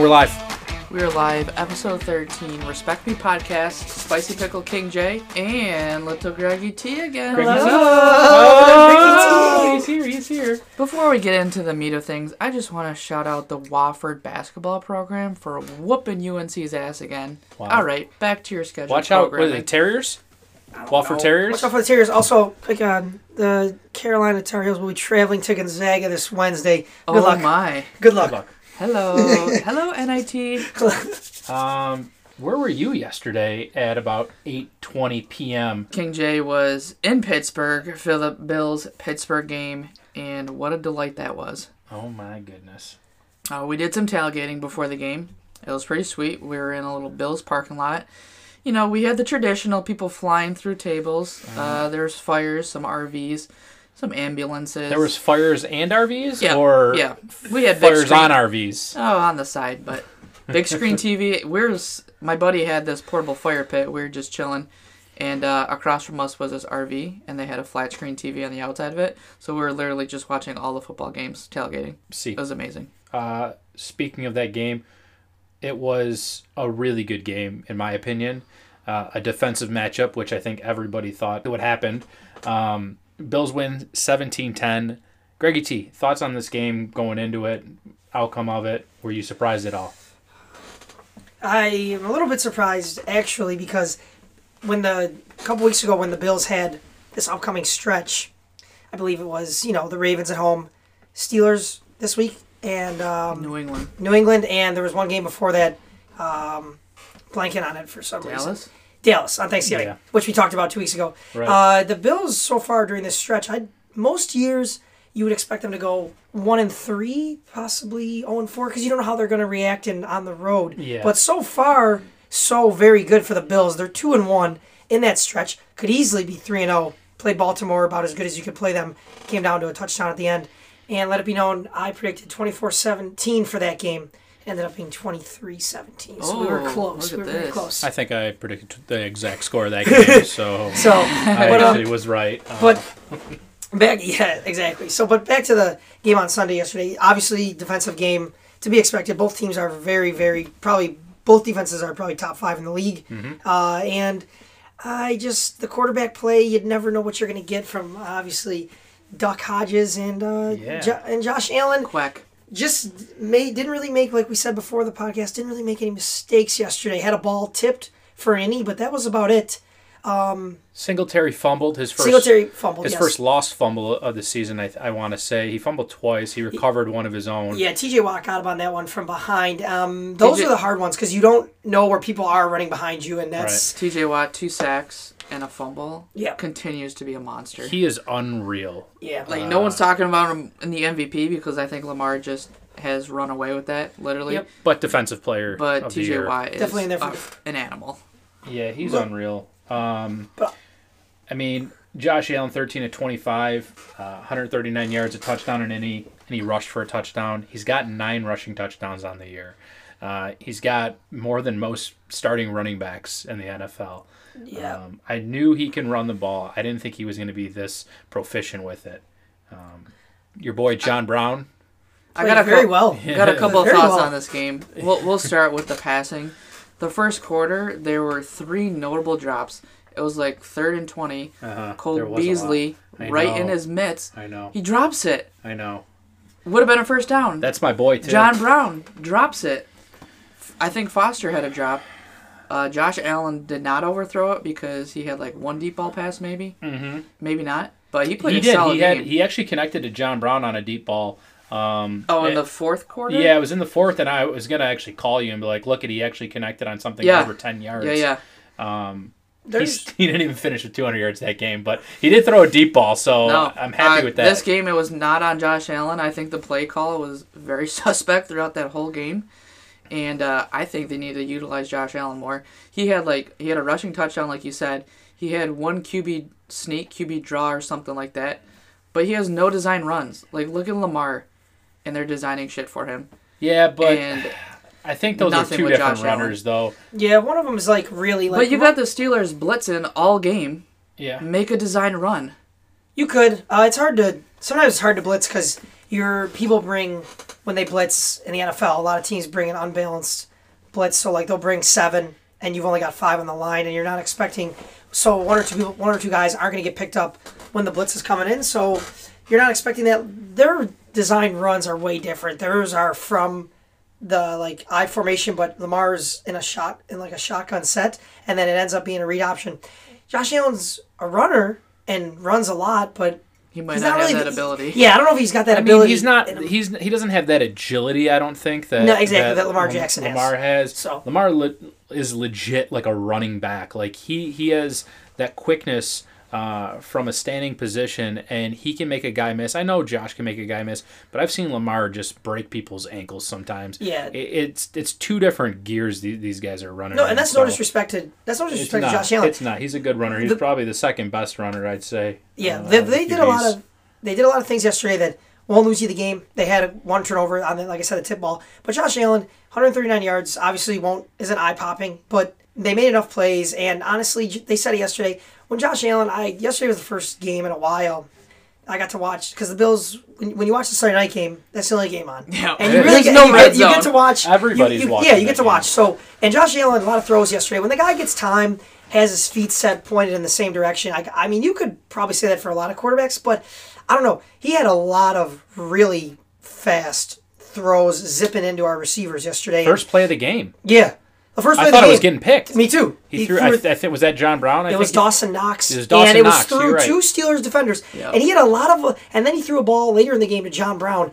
And we're live. We are live, episode 13, Respect Me Podcast, Spicy Pickle King J, and Little Greggy T again. Oh, he's here. He's here. Before we get into the meat of things, I just want to shout out the Wofford basketball program for whooping UNC's ass again. Wow. All right, back to your schedule. Watch out. What are programming. the Terriers? Walford Terriers? Watch out for the Terriers. Also, like on the Carolina Tar Heels will be traveling to Gonzaga this Wednesday. Good oh luck. my. Good luck. Good luck. Hello. Hello, NIT. Um, where were you yesterday at about 8:20 p.m.? King J was in Pittsburgh for the Bills Pittsburgh game, and what a delight that was. Oh my goodness. Uh, we did some tailgating before the game. It was pretty sweet. We were in a little Bills parking lot. You know, we had the traditional people flying through tables. Uh, there's fires, some RVs, some ambulances. There was fires and RVs, yeah, or yeah. We had fires screen- on RVs. Oh, on the side, but big screen TV. Where's my buddy had this portable fire pit. We were just chilling, and uh, across from us was this RV, and they had a flat screen TV on the outside of it. So we were literally just watching all the football games, tailgating. See, It was amazing. uh, speaking of that game, it was a really good game in my opinion. Uh, a defensive matchup, which I think everybody thought would happen. Um, Bills win 17-10. Greggy T, thoughts on this game going into it, outcome of it? Were you surprised at all? I am a little bit surprised actually because when the a couple weeks ago when the Bills had this upcoming stretch, I believe it was you know the Ravens at home, Steelers this week, and um, New England, New England, and there was one game before that. Um, blanking on it for some reason. Dallas. On Thanksgiving, Yeah. which we talked about two weeks ago. Right. Uh, the Bills so far during this stretch, I most years you would expect them to go one and three, possibly zero and four, because you don't know how they're going to react in on the road. Yeah. But so far, so very good for the Bills. They're two and one in that stretch. Could easily be three and zero. Played Baltimore about as good as you could play them. Came down to a touchdown at the end. And let it be known, I predicted 24-17 for that game. Ended up being 23-17. So we were Oh, close. We were very this. close. I think I predicted the exact score of that game, so So, I but, um, actually was right. Uh, But back, yeah, exactly. So, but back to the game on Sunday yesterday. Obviously, defensive game to be expected. Both teams are very, very probably both defenses are probably top five in the league. Uh, and I just the quarterback play, you'd never know what you're going to get from obviously Duck Hodges and uh, Yeah. Jo- and Josh Allen. Quack. Just made didn't really make like we said before the podcast. Didn't really make any mistakes yesterday. Had a ball tipped for any, but that was about it. Um, Singletary fumbled his first Singletary fumbled. his yes. first lost fumble of the season. I, I want to say he fumbled twice. He recovered one of his own. Yeah, TJ Watt got him on that one from behind. Um, those TJ are the hard ones because you don't know where people are running behind you, and that's TJ Watt, two sacks and a fumble. Yeah. Continues to be a monster. He is unreal. yeah. like no one's talking about him in the MVP because I think Lamar just has run away with that literally. Yep. But defensive player But of the TJ year. Watt is Definitely in there a- for- an animal. Yeah, he's Look- unreal. Um, But- I mean, Josh Allen, thirteen to twenty-five, uh, 139 yards, a touchdown, and any and he rushed for a touchdown. He's got nine rushing touchdowns on the year. Uh, he's got more than most starting running backs in the NFL. Yeah. Um, I knew he can run the ball. I didn't think he was going to be this proficient with it. Um, your boy John Brown. I got a very cou- well. Got a couple of thoughts well. on this game. We'll we'll start with the passing. The first quarter, there were three notable drops. It was like third and twenty. Uh-huh. Cole There was a Beasley, lot. I right in his mitts, I know. he drops it. I know. Would have been a first down. That's my boy too. John Brown drops it. I think Foster had a drop. Uh, Josh Allen did not overthrow it because he had like one deep ball pass, maybe, Mm-hmm. maybe not. But he played He a did. solid He had. game. He actually connected to John Brown on a deep ball. Um, oh, in it- the fourth quarter. Yeah, it was in the fourth, and I was gonna actually call you and be like, "Look, at he actually connected on something Yeah. over ten yards." yeah, yeah. Um, he's, he didn't even finish with 200 yards that game, but he did throw a deep ball, so No, I'm happy uh, with that. This game, it was not on Josh Allen. I think the play call was very suspect throughout that whole game, and uh, I think they need to utilize Josh Allen more. He had like he had a rushing touchdown, like you said. He had one QB sneak, QB draw, or something like that, but he has no design runs. Like look at Lamar, and they're designing shit for him. yeah, but and I think those are nothing two with different Josh Allen. runners, though. yeah. One of them is like really like. but you got the Steelers blitzing all game. Yeah, Make a design run. You could. Uh, it's hard to. Sometimes it's hard to blitz because your people bring when they blitz in the NFL. A lot of teams bring an unbalanced blitz, so like they'll bring seven, and you've only got five on the line, and you're not expecting. So one or two people, one or two guys aren't going to get picked up when the blitz is coming in. So you're not expecting that. Their design runs are way different. Theirs are from the like I formation, but Lamar's in a shot in like a shotgun set, and then it ends up being a read option. Josh Allen's a runner and runs a lot, but He might he's not, not have that ability. Yeah, I don't know if he's got that I mean, ability. he's not. He's he doesn't have that agility. I don't think that. No, exactly, that Lamar Jackson has. Lamar has. So- Lamar le- is legit like a running back. Like he he has that quickness. Uh, from a standing position, and he can make a guy miss. I know Josh can make a guy miss, but I've seen Lamar just break people's ankles sometimes. Yeah. It- it's it's two different gears the- these guys are running. no, and that's so no disrespect to that's no disrespect not. to Josh Allen. It's not. He's a good runner. He's The- probably the second best runner, I'd say. Yeah, uh, they, they did a lot of they did a lot of things yesterday that won't lose you the game. They had one turnover on the, like I said, the tip ball. But Josh Allen, 139 yards, obviously won't isn't eye popping, but they made enough plays. And honestly, they said it yesterday when Josh Allen. I yesterday was the first game in a while. I got to watch because the Bills. When, when you watch the Sunday night game, that's the only game on. Yeah. and you really get, No you, get, you get to watch. Everybody's you, you, watching Yeah, you get to game. watch. So and Josh Allen, a lot of throws yesterday. When the guy gets time, has his feet set pointed in the same direction. I, I mean, you could probably say that for a lot of quarterbacks, but I don't know. He had a lot of really fast throws zipping into our receivers yesterday. First play of the game. yeah, the first play I of the thought it was game. getting picked. Me too. He, threw. I, th- I think was that John Brown. I it was Dawson Knox. It was Dawson and it was Knox, through right. two Steelers defenders. Yep. And he had a lot of, and then he threw a ball later in the game to John Brown,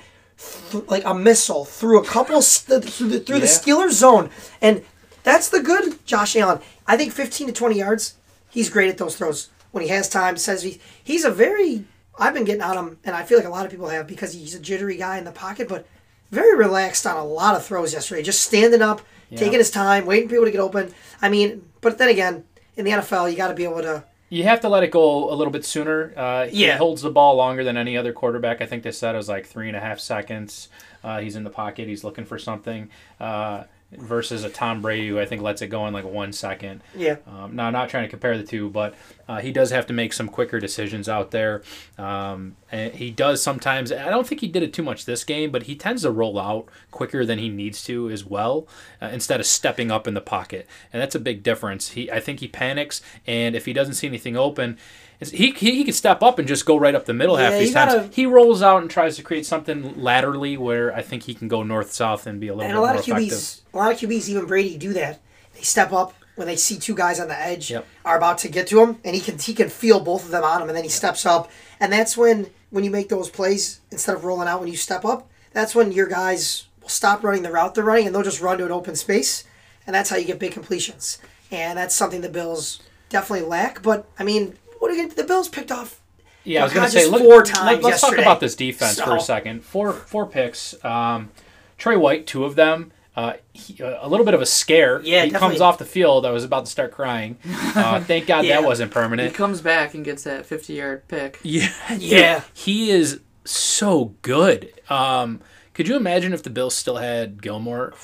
th- like a missile through a couple st- through the through the Steelers zone, and that's the good Josh Allen. I think 15 to 20 yards, he's great at those throws when he has time. Says he he's a very. I've been getting on him, and I feel like a lot of people have because he's a jittery guy in the pocket, but very relaxed on a lot of throws yesterday. Just standing up, taking his time, waiting for people to get open. I mean, but then again, in the NFL, you got to be able to. You have to let it go a little bit sooner. Uh, he Yeah. holds the ball longer than any other quarterback. I think they said it was like three and a half seconds. Uh, he's in the pocket. He's looking for something. Uh, versus a Tom Brady who I think lets it go in like one second. Yeah. Um, now, I'm not trying to compare the two, but uh, he does have to make some quicker decisions out there. Um, and he does sometimes. I don't think he did it too much this game, but he tends to roll out quicker than he needs to as well, uh, instead of stepping up in the pocket, and that's a big difference. He, I think he panics, and if he doesn't see anything open. He, he, he can step up and just go right up the middle half Yeah, these times. gotta- He rolls out and tries to create something laterally where I think he can go north south and be a little And bit a lot more of effective. A lot of QBs, even Brady, do that. They step up when they see two guys on the edge Yep. are about to get to him, and he can he can feel both of them on him, and then he steps up, and that's when when you make those plays instead of rolling out when you step up, that's when your guys will stop running the route they're running, and they'll just run to an open space, and that's how you get big completions, and that's something the Bills definitely lack. But I mean, what are you the Bills picked off? Yeah, I was going to say, look, four let- times let's talk about this defense for a second. Four four picks. Um, Tre White, two of them. Uh, he, uh, a little bit of a scare. Yeah, he definitely. comes off the field. I was about to start crying. Uh, thank God Yeah. that wasn't permanent. He comes back and gets that 50 yard pick. Yeah, Yeah. he is so good. Um, could you imagine if the Bills still had Gilmore?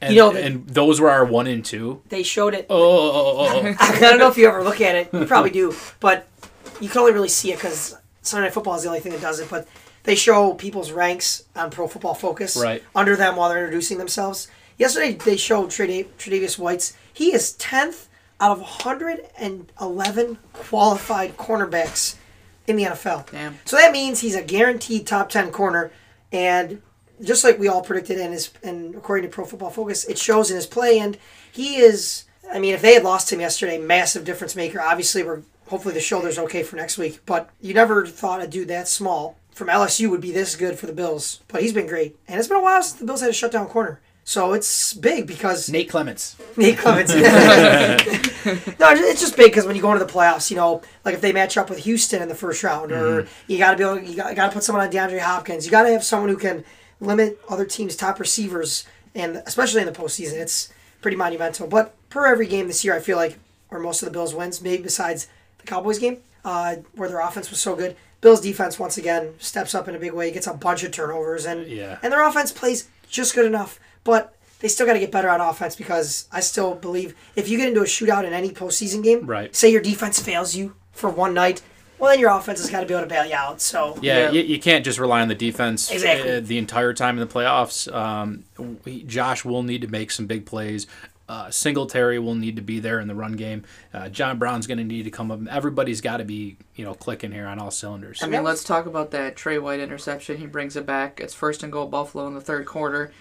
And, You know, the- and those were our one and two. They showed it. Oh, I don't know if you ever look at it. You probably do, but you can only really see it because Sunday Night Football is the only thing that does it. But they show people's ranks on Pro Football Focus Right. under them while they're introducing themselves. Yesterday they showed Treda- Tre'Davious White's. He is tenth out of 111 qualified cornerbacks in the NFL. Damn. So that means he's a guaranteed top 10 corner. And just like we all predicted in his, and according to Pro Football Focus, it shows in his play. And he is, I mean, if they had lost him yesterday, massive difference maker. Obviously, we're hopefully the shoulder's okay for next week. But you never thought a dude that small from LSU would be this good for the Bills. But he's been great. And it's been a while since the Bills had a shutdown corner. So it's big because Nate Clements. Nate Clements. no, it's just big because when you go into the playoffs, you know, like if they match up with Houston in the first round, or you got to be able, you got, got to put someone on DeAndre Hopkins. You got to have someone who can limit other teams' top receivers, and especially in the postseason, it's pretty monumental. But per every game this year, I feel like, or most of the Bills wins, maybe besides the Cowboys game, uh, where their offense was so good. Bills defense once again steps up in a big way, gets a bunch of turnovers, and Yeah. and their offense plays just good enough. But they still got to get better on offense because I still believe if you get into a shootout in any postseason game, Right. say your defense fails you for one night, well, then your offense has got to be able to bail you out. So Yeah, Yeah. You, you can't just rely on the defense Exactly. uh, the entire time in the playoffs. Um, we- Josh will need to make some big plays. Uh, Singletary will need to be there in the run game. Uh, John Brown's going to need to come up. Everybody's got to be, you know, clicking here on all cylinders. I mean, let's talk about that Tre White interception. He brings it back. It's first and goal Buffalo in the third quarter.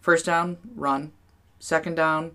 First down, run. Second down,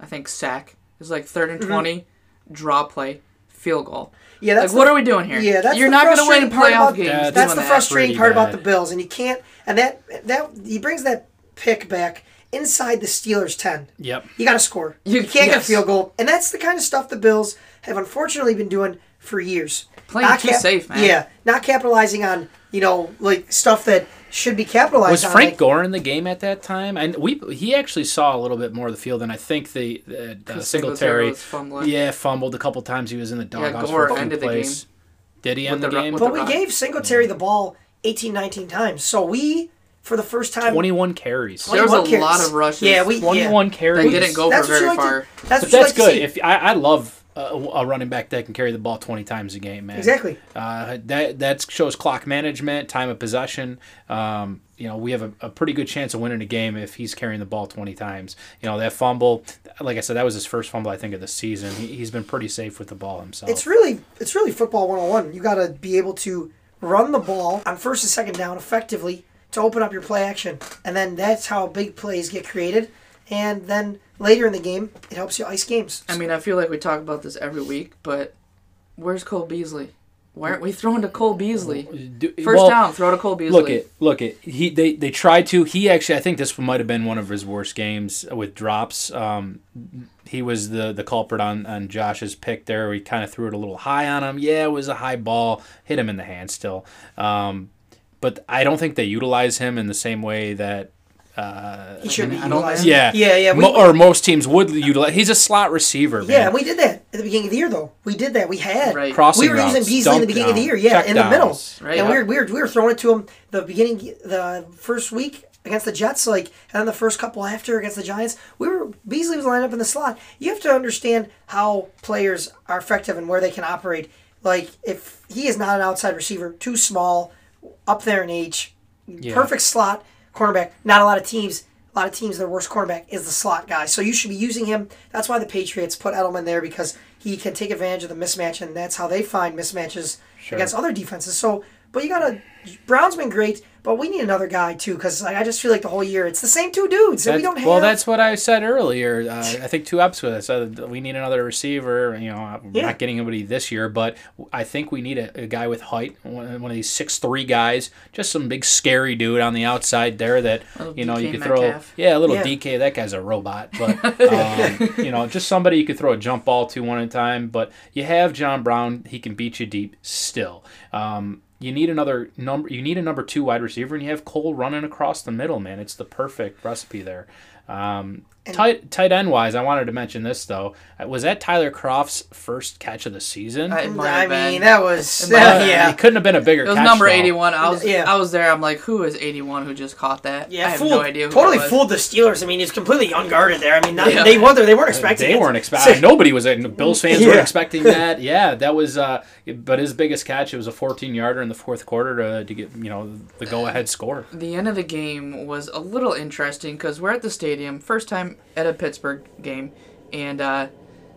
I think sack. It's like third and 20, draw play, field goal. yeah, Like, that's what are we doing here? Yeah, that's You're the not going to win frustrating part playoff about- games. That's That's the that. frustrating Pretty part about the Bills, and you can't. And that that he brings that pick back inside the Steelers ten. Yep. You got to score. You- You, can't get a field goal, and that's the kind of stuff the Bills have unfortunately been doing for years. Playing too safe, man. Yeah, not capitalizing on you know like stuff that should be capitalized Was on. Was Frank like- Gore in the game at that time? And we he actually saw a little bit more of the field than I think the, the uh, 'Cause Singletary Singletary. was fumbling. Yeah, fumbled a couple times. He was in the doghouse Gore for a few ended the plays. Did he end the, the game? But the we Rock. gave Singletary the ball 18, 19 times, so we for the first time. Twenty-one carries. There was 21 a carries. lot of rushes. Yeah, we yeah. Twenty-one carries. They didn't go That's for what you very like far. to. That's But you that's like to good. see. If I, I love a, a running back that can carry the ball twenty times a game, man. Exactly. Uh, that that shows clock management, time of possession. Um, you know, we have a, a pretty good chance of winning a game if he's carrying the ball twenty times. You know, that fumble, like I said, that was his first fumble I think of the season. He, he's been pretty safe with the ball himself. It's really it's really football 101. You got to be able to run the ball on first and second down effectively to open up your play action. And then that's how big plays get created. And then later in the game, it helps you ice games. I mean, I feel like we talk about this every week, but where's Cole Beasley? Why aren't we throwing to Cole Beasley? First well, down, throw to Cole Beasley. Look it, look it. He they they tried to. He actually, I think this might have been one of his worst games with drops. Um, he was the the culprit on on Josh's pick there. He kind of threw it a little high on him. Yeah, it was a high ball, hit him in the hand still. Um, but I don't think they utilize him in the same way that. Uh, He should be I don't- utilized. yeah, Yeah, yeah, we- Mo- or most teams would utilize. He's a slot receiver. Yeah, we did that at the beginning of the year, though. We did that. We had Right. crossing we were routes, using Beasley in the dump beginning of the year. downs, Yeah, check in the middle, downs. Right, and yeah. we were, we were we were throwing it to him the beginning the first week against the Jets, like, and then the first couple after against the Giants. We were Beasley was lined up in the slot. You have to understand how players are effective and where they can operate. Like, if he is not an outside receiver, too small, up there in age, Yeah. perfect slot cornerback. Not a lot of teams. A lot of teams, their worst cornerback is the slot guy. So you should be using him. That's why the Patriots put Edelman there because he can take advantage of the mismatch, and that's how they find mismatches Sure. against other defenses. So, but you gotta. Brown's been great, but we need another guy too because like, I just feel like the whole year it's the same two dudes that we don't have. Well, that's what I said earlier. Uh, I think two episodes. I said we need another receiver. You know, I'm Yeah. not getting anybody this year, but I think we need a, a guy with height. One, one of these six three guys, just some big scary dude on the outside there that you know you DK could throw. Metcalf. Yeah, a little Yeah. DK. That guy's a robot, but um, you know, just somebody you could throw a jump ball to one at a time. But you have John Brown. He can beat you deep still. Um, you need another number. You need a number two wide receiver, and you have Cole running across the middle. Man, it's the perfect recipe there. Um, tight tight end wise, I wanted to mention this though. Uh, Was that Tyler Kroft's first catch of the season? I- It might I have been. mean, that was It might Uh, yeah. it couldn't have been a bigger. It was catch, number 81. I was Yeah. I was there. I'm like, who is 81 who just caught that? Yeah, I have fooled, no idea. Who totally was. fooled the Steelers. I mean, he's completely unguarded there. I mean, not, Yeah. they were they weren't expecting They it. weren't expecting. Nobody was. Bills fans were Yeah. expecting that. Yeah, that was. Uh, but his biggest catch it was a 14 yarder in the fourth quarter to, to get you know the go ahead score. The end of the game was a little interesting because we're at the stadium, first time at a Pittsburgh game, and uh,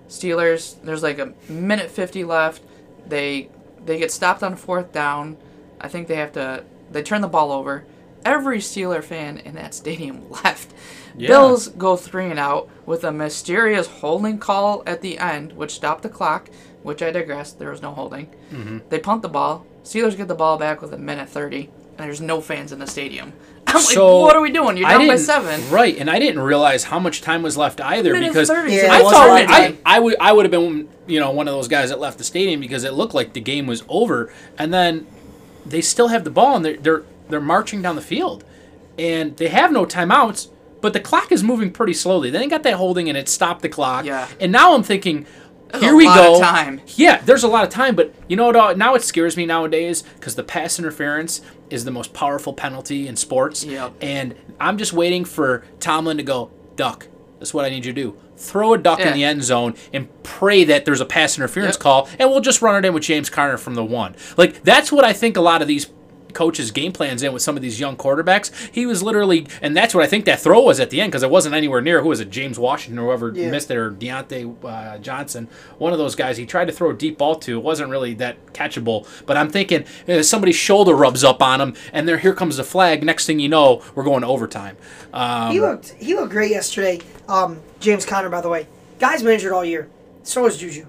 Steelers. There's like a minute 50 left. They they get stopped on fourth down. I think they have to. They turn the ball over. Every Steeler fan in that stadium left. Yeah. Bills go three and out with a mysterious holding call at the end, which stopped the clock. Which I digress. There was no holding. Mm-hmm. They punt the ball. Steelers get the ball back with a minute 30, and there's no fans in the stadium. I'm So, like, what are we doing? You're I down by seven. Right, and I didn't realize how much time was left either because Yeah, I thought right I. I would I would have been you know one of those guys that left the stadium because it looked like the game was over, and then they still have the ball and they're they're they're marching down the field, and they have no timeouts, but the clock is moving pretty slowly. Then they got that holding and it stopped the clock. Yeah. and now I'm thinking. That's Here a we lot go. of time. Yeah, there's a lot of time, but you know what? Now it scares me nowadays because the pass interference is the most powerful penalty in sports. Yep. And I'm just waiting for Tomlin to go, Duck, that's what I need you to do. throw a duck in the end zone, and pray that there's a pass interference Yep. call, and we'll just run it in with James Conner from the one. Like that's what I think a lot of these coaches game plans in with some of these young quarterbacks. He was literally, and that's what I think that throw was at the end because it wasn't anywhere near. Who was it? James Washington or whoever Yeah. missed it, or Diontae uh, Johnson. One of those guys. He tried to throw a deep ball to. It wasn't really that catchable. But I'm thinking uh, somebody's shoulder rubs up on him, and there here comes the flag. Next thing you know, we're going to overtime. Um, He looked he looked great yesterday. Um, James Conner, by the way, guy's been injured all year. So is Juju,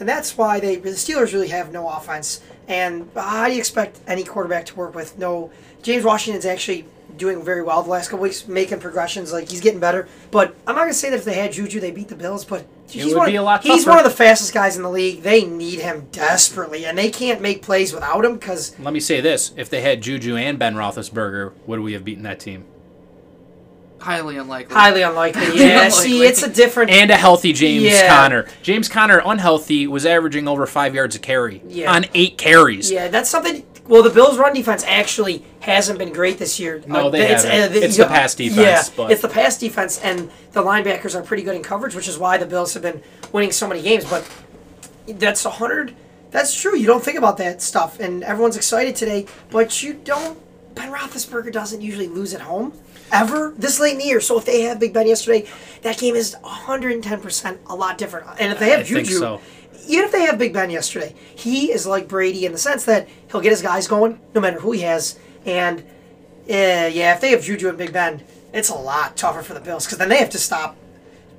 and that's why they the Steelers really have no offense. And how do you expect any quarterback to work with no? James Washington's actually doing very well the last couple weeks, making progressions. Like he's getting better. But I'm not gonna say that if they had Juju, they beat the Bills. But he's would one, be a lot he's one of the fastest guys in the league. They need him desperately, and they can't make plays without him because let me say this: if they had Juju and Ben Roethlisberger, would we have beaten that team? Highly unlikely. highly unlikely. Yeah, Unlikely. see, it's a different. and a healthy James Yeah. Conner. James Conner, unhealthy, was averaging over five yards a carry Yeah. on eight carries. Yeah, that's something. Well, the Bills' run defense actually hasn't been great this year. No, Uh, they it's, haven't. It's the pass defense, Yeah, but- it's the pass defense, and the linebackers are pretty good in coverage, which is why the Bills have been winning so many games. But that's a hundred. That's true. You don't think about that stuff, and everyone's excited today, but you don't. Ben Roethlisberger doesn't usually lose at home ever this late in the year. So if they have Big Ben yesterday, that game is 110 percent a lot different. And if they have I Juju, so. even if they have Big Ben yesterday, he is like Brady in the sense that he'll get his guys going no matter who he has. And uh, yeah, if they have Juju and Big Ben, it's a lot tougher for the Bills because then they have to stop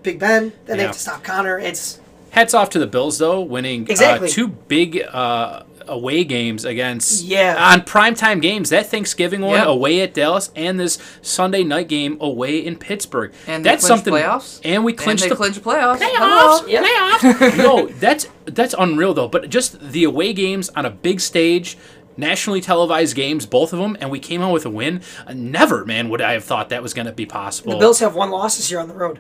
Big Ben, then they have to stop Conner. It's Hats off to the Bills though, winning Exactly. uh, two big uh, away games against Yeah. on primetime games. That Thanksgiving one Yep. away at Dallas and this Sunday night game away in Pittsburgh. And that's clinched something. playoffs. And we And clinched they the clinched playoffs. playoffs. Hello. Playoffs. no, that's that's unreal though. But just the away games on a big stage, nationally televised games, both of them, and we came out with a win. Uh, never, man, would I have thought that was going to be possible. the Bills have one loss this year on the road.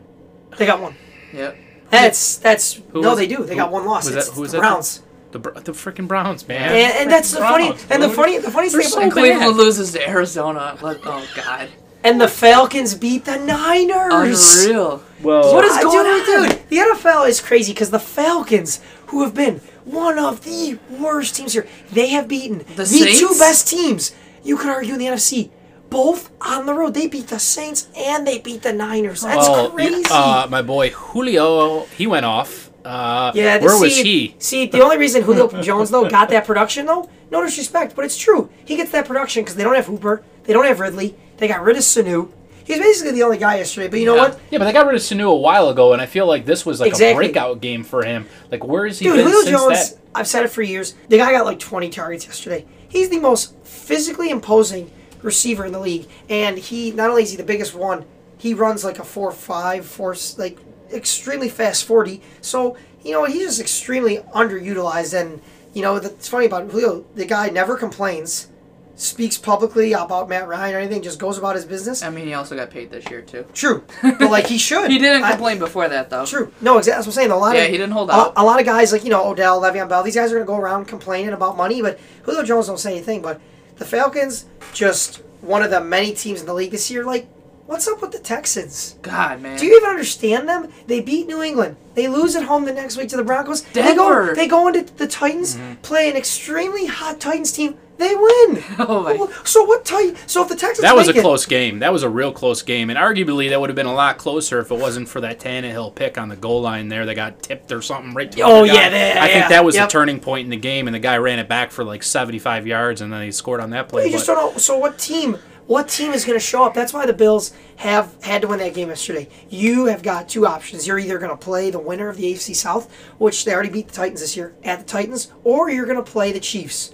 They got one. Yep. That's that's Who no, was- they do. They who- got one loss. was It's that- who was the that? Browns. The the freaking Browns, man. And, and that's the funny Browns, and the funny the funniest They're thing so about bad. Cleveland loses to Arizona. Let, oh God. and the Falcons beat the Niners. Unreal. Well, What is going dude, on? Dude, the NFL is crazy because the Falcons, who have been one of the worst teams here, they have beaten the, The two best teams. You could argue in the NFC, both on the road. They beat the Saints and they beat the Niners. That's well, crazy. Uh, my boy Julio, he went off. Uh, yeah, where was see- he? See, the only reason Julio Jones though got that production though, no disrespect, but it's true. He gets that production because they don't have Hooper, they don't have Ridley, they got rid of Sanu. He's basically the only guy yesterday. But you know Yeah. what? Yeah, but they got rid of Sanu a while ago, and I feel like this was like Exactly. a breakout game for him. Like, where is he Dude, Julio Jones, that? I've said it for years. The guy got like 20 targets yesterday. He's the most physically imposing receiver in the league, and he not only is he the biggest one, he runs like a 4-5, 4 like extremely fast 40. So you know he's just extremely underutilized, and you know that's funny about Julio. The guy never complains, speaks publicly about Matt Ryan or anything, just goes about his business. I mean, he also got paid this year too. True, but like he should. He didn't I- complain before that though. True. No, exactly. That's what I'm saying. A lot Yeah, of he didn't hold a, out. a lot of guys like you know Odell, Le'Veon Bell. These guys are gonna go around complaining about money, but Julio Jones don't say anything. But the Falcons, just one of the many teams in the league this year. Like, what's up with the Texans? God, man. Do you even understand them? They beat New England. They lose at home the next week to the Broncos. They go. Denver. They go into the Titans, mm-hmm. play an extremely hot Titans team. They win. Oh my- So what Titan? So if the Texans That was a it- close game. That was a real close game, and arguably that would have been a lot closer if it wasn't for that Tannehill pick on the goal line there. They got tipped or something right. To Oh, other yeah, they- I think that was yep. the turning point in the game, and the guy ran it back for like seventy-five yards, and then he scored on that play. You just don't know. So what team? What team is going to show up? That's why the Bills have had to win that game yesterday. You have got two options. You're either going to play the winner of the AFC South, which they already beat the Titans this year at the Titans, or you're going to play the Chiefs.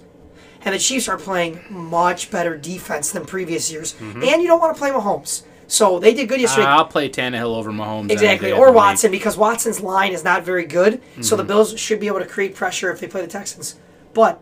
And the Chiefs are playing much better defense than previous years, Mm-hmm. and you don't want to play Mahomes. So they did good yesterday. I'll play Tannehill over Mahomes. Exactly, or the week. Watson because Watson's line is not very good. So Mm-hmm. the Bills should be able to create pressure if they play the Texans. But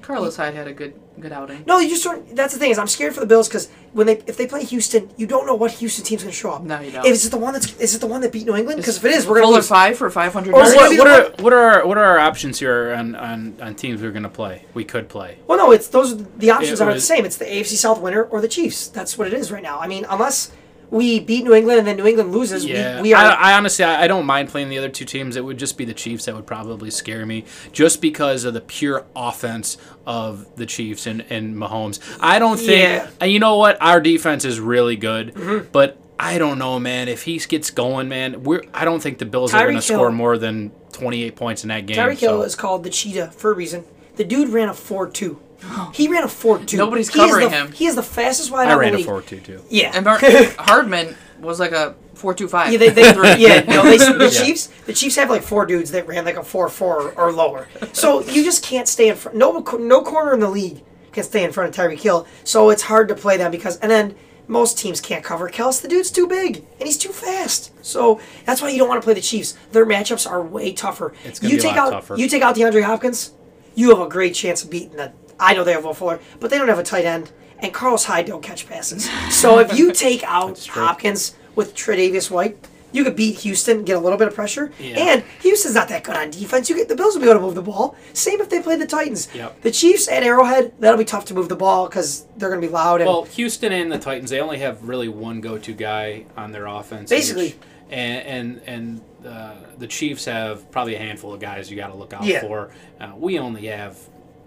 Carlos Hyde had a good good outing. no, you just don't. That's the thing is, I'm scared for the Bills because when they if they play Houston, you don't know what Houston team's going to show up. No, you don't. Is it the one that's is it the one that beat New England? Because if it is, we're going to Fuller lose. five for five hundred Or yards. is it What, what are what are our, what are our options here on, on, on teams we're going to play? We could play. Well, no, it's those. are The options It are the same. It's the AFC South winner or the Chiefs. That's what it is right now. I mean, unless we beat New England and then New England loses, Yeah, we, we are. I, I honestly, I I don't mind playing the other two teams. It would just be the Chiefs that would probably scare me, just because of the pure offense of the Chiefs and, and Mahomes. I don't think. Yeah. and You know what? Our defense is really good, Mm-hmm. but I don't know, man. If he gets going, man, we're. I don't think the Bills are going to score more than twenty eight points in that game. Tyreek so- Hill is called the cheetah for a reason. The dude ran a 4 2. He ran a 4 2. Nobody's he covering the, him. He is the fastest wide I out in ran the a league. four two too. Yeah. And Mar- Hardman was like a four two five. Yeah, they, they yeah, no, they, the Yeah. Chiefs, the Chiefs have like four dudes that ran like a four four or lower. So you just can't stay in front. No, no corner in the league can stay in front of Tyreek Hill. So it's hard to play them because, and then most teams can't cover Kelce. The dude's too big and he's too fast. So that's why you don't want to play the Chiefs. Their matchups are way tougher. It's gonna you be a lot out tougher. you take out DeAndre Hopkins, you have a great chance of beating the. I know they have Will Fuller, but they don't have a tight end, and Carlos Hyde don't catch passes. So if you take out. Hopkins with Tre'Davious White, you could beat Houston, and get a little bit of pressure, Yeah. and Houston's not that good on defense. You get the Bills will be able to move the ball. Same if they play the Titans. Yep. The Chiefs at Arrowhead, that'll be tough to move the ball because they're going to be loud and Well, Houston and the Titans, they only have really one go-to guy on their offense. Basically. each. and and and uh, the Chiefs have probably a handful of guys you got to look out Yeah. for. Uh, we only have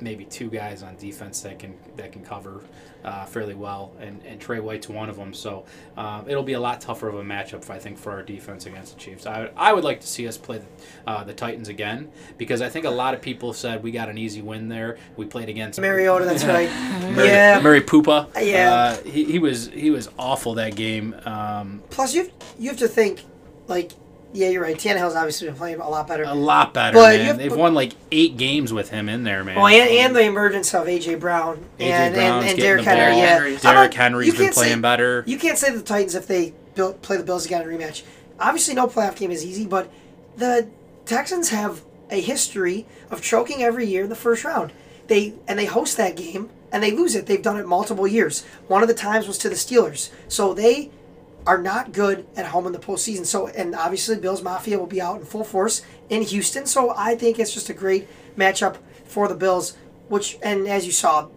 maybe two guys on defense that can that can cover uh, fairly well, and, and Tre White's one of them. So um, it'll be a lot tougher of a matchup, I think, for our defense against the Chiefs. I, I would like to see us play the, uh, the Titans again because I think a lot of people said we got an easy win there. We played against Mariota. That's right. Murray, yeah. Murray Poopa. Yeah. Uh, he, he was he was awful that game. Um, Plus, you you have to think, like, yeah, you're right. Tannehill's obviously been playing a lot better. a lot better, But man. have- They've won like eight games with him in there, man. Oh, and, and the emergence of AJ Brown A.J. and, Brown's and, and Derrick Henry. Yeah, Derrick not- Henry's been playing say, better. You can't say the Titans if they build, play the Bills again in a rematch. Obviously, no playoff game is easy, but the Texans have a history of choking every year in the first round. They and they host that game and they lose it. They've done it multiple years. One of the times was to the Steelers. So they are not good at home in the postseason. So and obviously Bills Mafia will be out in full force in Houston. So I think it's just a great matchup for the Bills. Which and as you saw,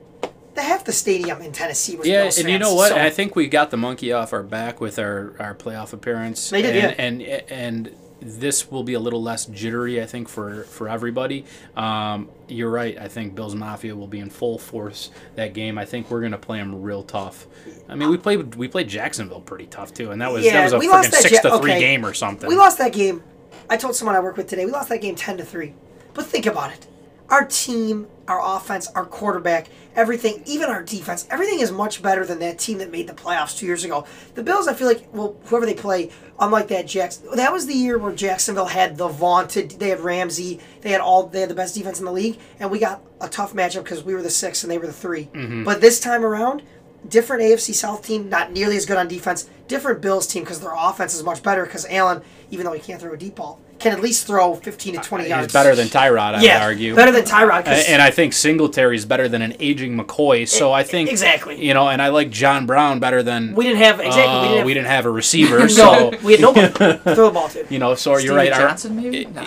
the half the stadium in Tennessee was yeah, Bills and you know what? So- I think we got the monkey off our back with our, our playoff appearance. They did, and, yeah. and and this will be a little less jittery, I think, for for everybody. Um, you're right. I think Bills Mafia will be in full force that game. I think we're gonna play them real tough. I mean, we played we played Jacksonville pretty tough too, and that was Yeah, that was a we lost freaking that six Ja- to three okay. game or something. We lost that game. I told someone I work with today, we lost that game 10 to 3. But think about it. Our team, our offense, our quarterback, everything, even our defense, everything is much better than that team that made the playoffs two years ago. The Bills, I feel like, well, whoever they play, unlike that Jacks, that was the year where Jacksonville had the vaunted, they had Ramsey, they had all, they had the best defense in the league, and we got a tough matchup because we were the six and they were the 3 Mm-hmm. But this time around, different AFC South team, not nearly as good on defense. Different Bills team because their offense is much better. Because Allen, even though he can't throw a deep ball, can at least throw 15 to 20 yards. He's better than Tyrod, I yeah, would argue. better than Tyrod. A- And I think Singletary is better than an aging McCoy. So I think exactly. You know, and I like John Brown better than we didn't have exactly. uh, we didn't have, a receiver. no, so we had nobody to throw the ball to. you know, so you're Steven right. our- maybe? No.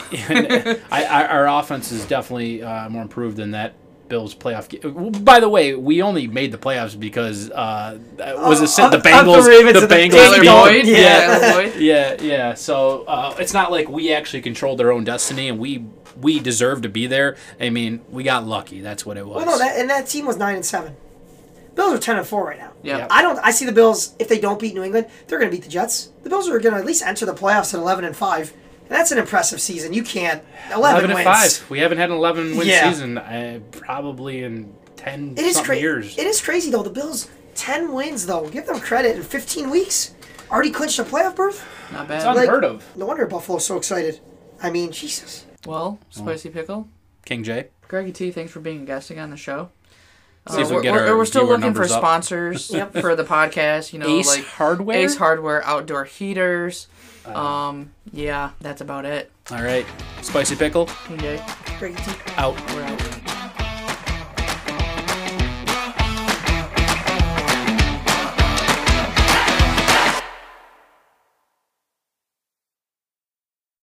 I, I, our offense is definitely uh, more improved than that Bills playoff game. By the way, we only made the playoffs because uh, was it Uh, the of the Bengals? The and the Bengals Tyler beat- Boyd? Yeah. yeah, yeah, yeah. So uh, it's not like we actually controlled their own destiny, and we we deserve to be there. I mean, we got lucky. That's what it was. Well, no, that and that team was nine and seven. Bills are ten and four right now. Yeah. I don't. I see the Bills if they don't beat New England, they're going to beat the Jets. The Bills are going to at least enter the playoffs at eleven and five, and that's an impressive season. You can't eleven, eleven and wins. five. We haven't had an eleven win Yeah. season uh, probably in ten It is something crazy. years. It is crazy though. The Bills ten wins though. Give them credit in fifteen weeks. Already clinched a playoff berth. Not bad. it's bad. like- unheard of. No wonder Buffalo's so excited. I mean, Jesus. well, Spicy Pickle. King J. Greggy T, thanks for being a guest again on the show. See if we we're, get we're- our we're still looking for up. sponsors for the podcast. You know, Ace like Hardware. Ace Hardware outdoor heaters. um, yeah, that's about it. All right, spicy pickle Okay, Great out. we're out.